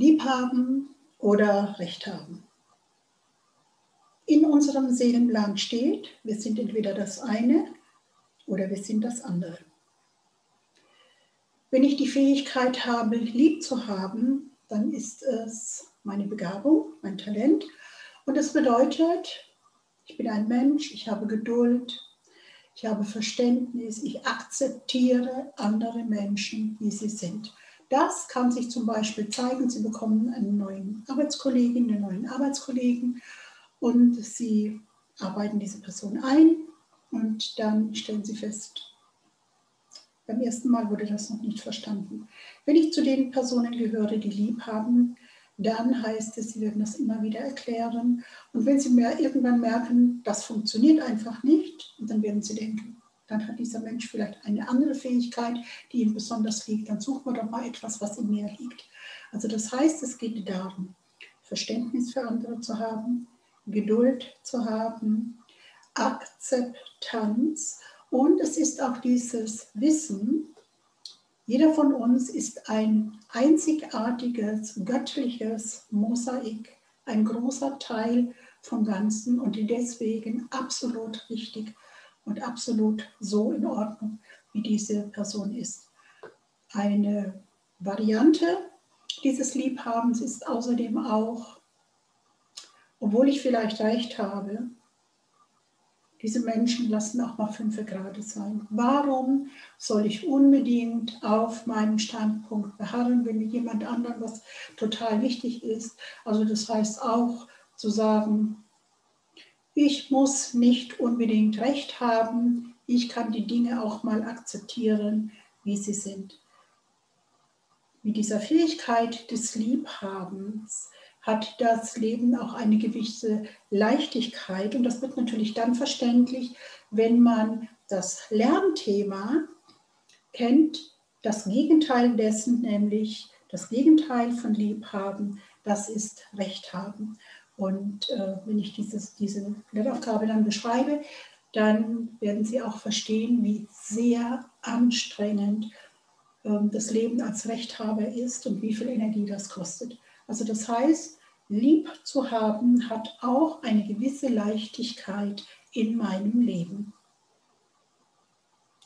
Lieb haben oder Recht haben. In unserem Seelenplan steht, wir sind entweder das eine oder wir sind das andere. Wenn ich die Fähigkeit habe, lieb zu haben, dann ist es meine Begabung, mein Talent. Und das bedeutet, ich bin ein Mensch, ich habe Geduld, ich habe Verständnis, ich akzeptiere andere Menschen, wie sie sind. Das kann sich zum Beispiel zeigen, Sie bekommen einen neuen Arbeitskollegen, einen neuen Arbeitskollegen und Sie arbeiten diese Person ein und dann stellen Sie fest, beim ersten Mal wurde das noch nicht verstanden. Wenn ich zu den Personen gehöre, die lieb haben, dann heißt es, Sie werden das immer wieder erklären. Und wenn Sie mehr irgendwann merken, das funktioniert einfach nicht, dann werden Sie denken, dann hat dieser Mensch vielleicht eine andere Fähigkeit, die ihm besonders liegt. Dann suchen wir doch mal etwas, was ihm mehr liegt. Also das heißt, es geht darum, Verständnis für andere zu haben, Geduld zu haben, Akzeptanz und es ist auch dieses Wissen, jeder von uns ist ein einzigartiges, göttliches Mosaik, ein großer Teil vom Ganzen und deswegen absolut richtig und absolut so in Ordnung, wie diese Person ist. Eine Variante dieses Liebhabens ist außerdem auch, obwohl ich vielleicht recht habe, diese Menschen lassen auch mal fünf Grad sein. Warum soll ich unbedingt auf meinem Standpunkt beharren, wenn jemand anderen was total wichtig ist? Also das heißt auch zu sagen, ich muss nicht unbedingt recht haben, ich kann die Dinge auch mal akzeptieren, wie sie sind. Mit dieser Fähigkeit des Liebhabens hat das Leben auch eine gewisse Leichtigkeit und das wird natürlich dann verständlich, wenn man das Lernthema kennt, das Gegenteil dessen, nämlich das Gegenteil von Liebhaben, das ist Recht haben. Und äh, wenn ich dieses, diese Lernaufgabe dann beschreibe, dann werden Sie auch verstehen, wie sehr anstrengend äh, das Leben als Rechthaber ist und wie viel Energie das kostet. Also das heißt, lieb zu haben hat auch eine gewisse Leichtigkeit in meinem Leben.